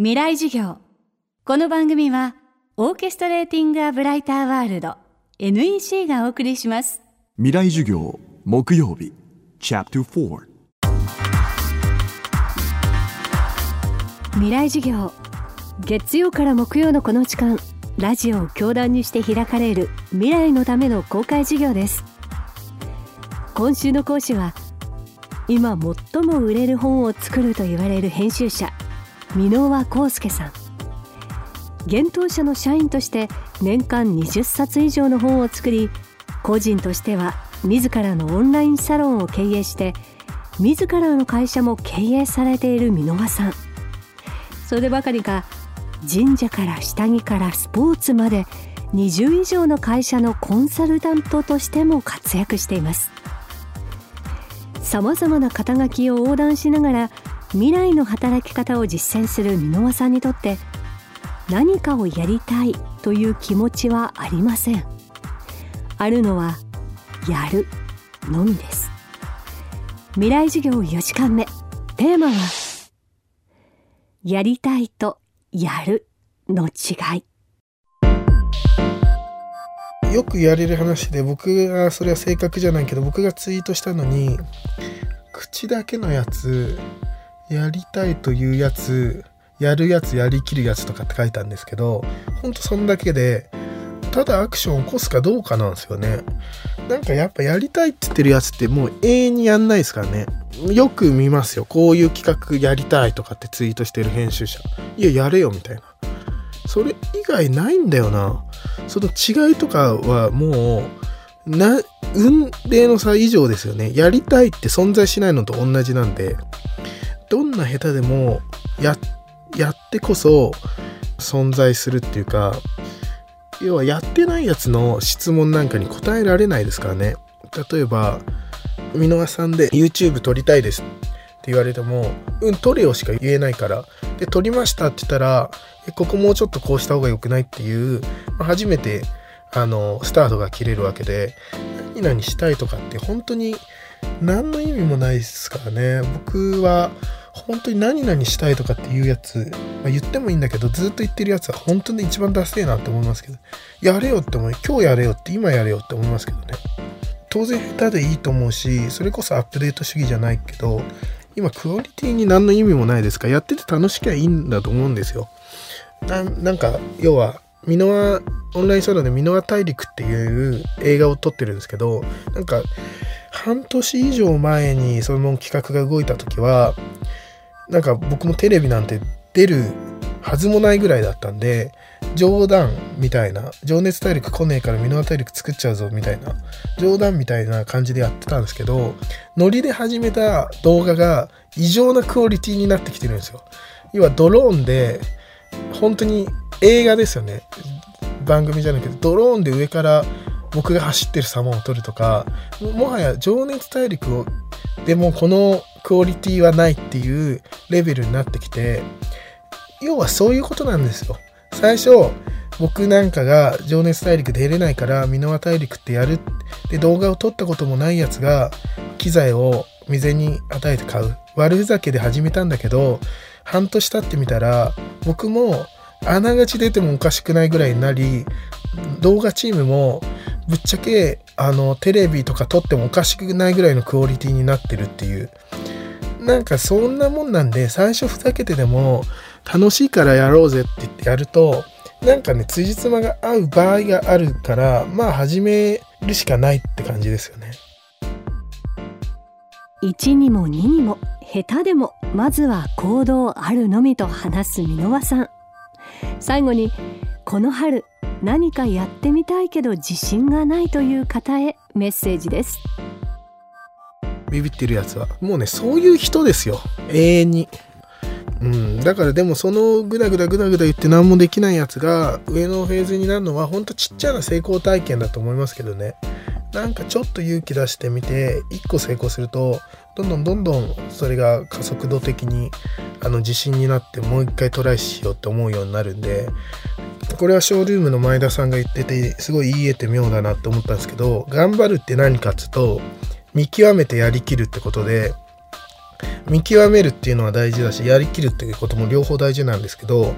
未来授業。この番組はオーケストレーティング・ア・ブライター・ワールド NEC がお送りします。未来授業木曜日チャプター未来授業。月曜から木曜のこの時間ラジオを教壇にして開かれる未来のための公開授業です。今週の講師は今最も売れる本を作ると言われる編集者箕輪康介さん。現当社の社員として年間20冊以上の本を作り個人としては自らのオンラインサロンを経営して自らの会社も経営されている箕輪さん。そればかりか神社から下着からスポーツまで20以上の会社のコンサルタントとしても活躍しています。さまざまな肩書きを横断しながら未来の働き方を実践する箕輪さんにとって何かをやりたいという気持ちはありません。あるのはやるのみです。未来授業4時間目。テーマはやりたいとやるの違い。よく言われる話で僕がそれは正確じゃないけど僕がツイートしたのに口だけのやつやりたいというやつやるやつやりきるやつとかって書いたんですけどほんとそんだけでただアクションを起こすかどうかなんですよね。なんかやっぱやりたいって言ってるやつってもう永遠にやんないですからね。よく見ますよ。こういう企画やりたいとかってツイートしてる編集者。いややれよみたいな。それ以外ないんだよな。その違いとかはもうな運命の差以上ですよね。やりたいって存在しないのと同じなんで。どんな下手でもややってこそ存在するっていうか要はやってないやつの質問なんかに答えられないですからね。例えば箕輪さんで YouTube 撮りたいですって言われてもうん撮れよしか言えないから。で撮りましたって言ったらここもうちょっとこうした方が良くないっていう、まあ、初めてあのスタートが切れるわけで何々したいとかって本当に何の意味もないですからね。僕は本当に何々したいとかっていうやつ、まあ、言ってもいいんだけどずっと言ってるやつは本当に一番ダセえなって思いますけどやれよって思い今日やれよって今やれよって思いますけどね。当然下手でいいと思うしそれこそアップデート主義じゃないけど今クオリティに何の意味もないですか。らやってて楽しきゃいいんだと思うんですよ。なんか要は箕輪オンラインサロンで箕輪大陸っていう映画を撮ってるんですけどなんか半年以上前にその企画が動いた時はなんか僕もテレビなんて出るはずもないぐらいだったんで冗談みたいな情熱大陸来ねえから箕輪大陸作っちゃうぞみたいな冗談みたいな感じでやってたんですけどノリで始めた動画が異常なクオリティになってきてるんですよ。要はドローンで本当に映画ですよね。番組じゃなくてドローンで上から僕が走ってる様を撮るとかもはや情熱大陸をでもこのクオリティはないっていうレベルになってきて要はそういうことなんですよ。最初僕なんかが情熱大陸出れないから箕輪大陸ってやる。で動画を撮ったこともないやつが機材を未然に与えて買う。悪ふざけで始めたんだけど半年経ってみたら僕もあながち出てもおかしくないぐらいになり動画チームもぶっちゃけあのテレビとか撮ってもおかしくないぐらいのクオリティになってるっていう。なんかそんなもんなんで最初ふざけてでも楽しいからやろうぜって言ってやるとなんかね辻褄が合う場合があるからまあ始めるしかないって感じですよね。1にも2にも下手でもまずは行動あるのみと話す箕輪さん最後にこの春何かやってみたいけど自信がないという方へメッセージですビビってるやつは。もうねそういう人ですよ。永遠に。うん。だからでもそのグダグダグダグダ言って何もできないやつが上のフェーズになるのはほんとちっちゃな成功体験だと思いますけどね。なんかちょっと勇気出してみて1個成功するとどんどんどんどんそれが加速度的にあの自信になってもう一回トライしようって思うようになるんでこれはショールームの前田さんが言っててすごい言い得て妙だなって思ったんですけど頑張るって何かっつうと見極めてやりきるってことで見極めるっていうのは大事だしやりきるっていうことも両方大事なんですけど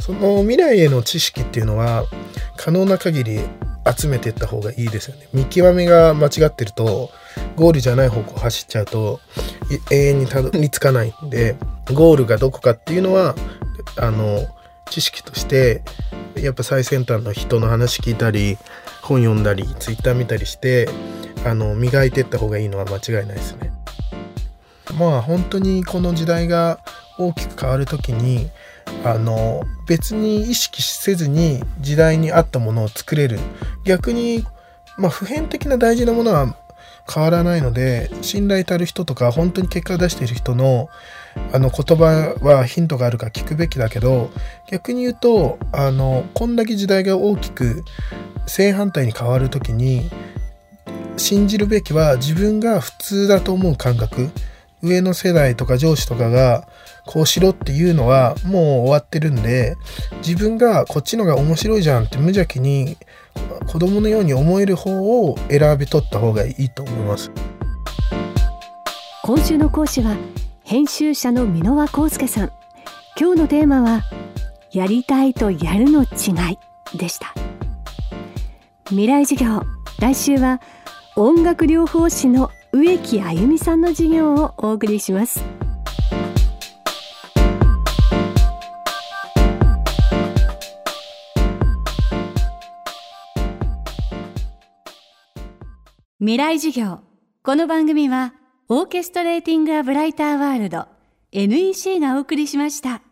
その未来への知識っていうのは可能な限り集めていった方がいいですよね。見極めが間違ってるとゴールじゃない方向走っちゃうと永遠にたどり着かないんでゴールがどこかっていうのはあの知識としてやっぱ最先端の人の話聞いたり本読んだりツイッター見たりしてあの磨いてった方がいいのは間違いないですね。まあ本当にこの時代が大きく変わる時にあの別に意識せずに時代に合ったものを作れる逆に、まあ、普遍的な大事なものは変わらないので信頼たる人とか本当に結果を出している人のあの言葉はヒントがあるか聞くべきだけど逆に言うとあのこんだけ時代が大きく正反対に変わる時に信じるべきは自分が普通だと思う感覚。上の世代とか上司とかがこうしろっていうのはもう終わってるんで自分がこっちのが面白いじゃんって無邪気に子供のように思える方を選び取った方がいいと思います。今週の講師は編集者の箕輪康介さん。今日のテーマはやりたいとやるの違いでした。未来授業。来週は音楽療法士の植木あゆみさんの授業をお送りします未来授業この番組はオーケストレーティング・ア・ブライター・ワールド NEC がお送りしました。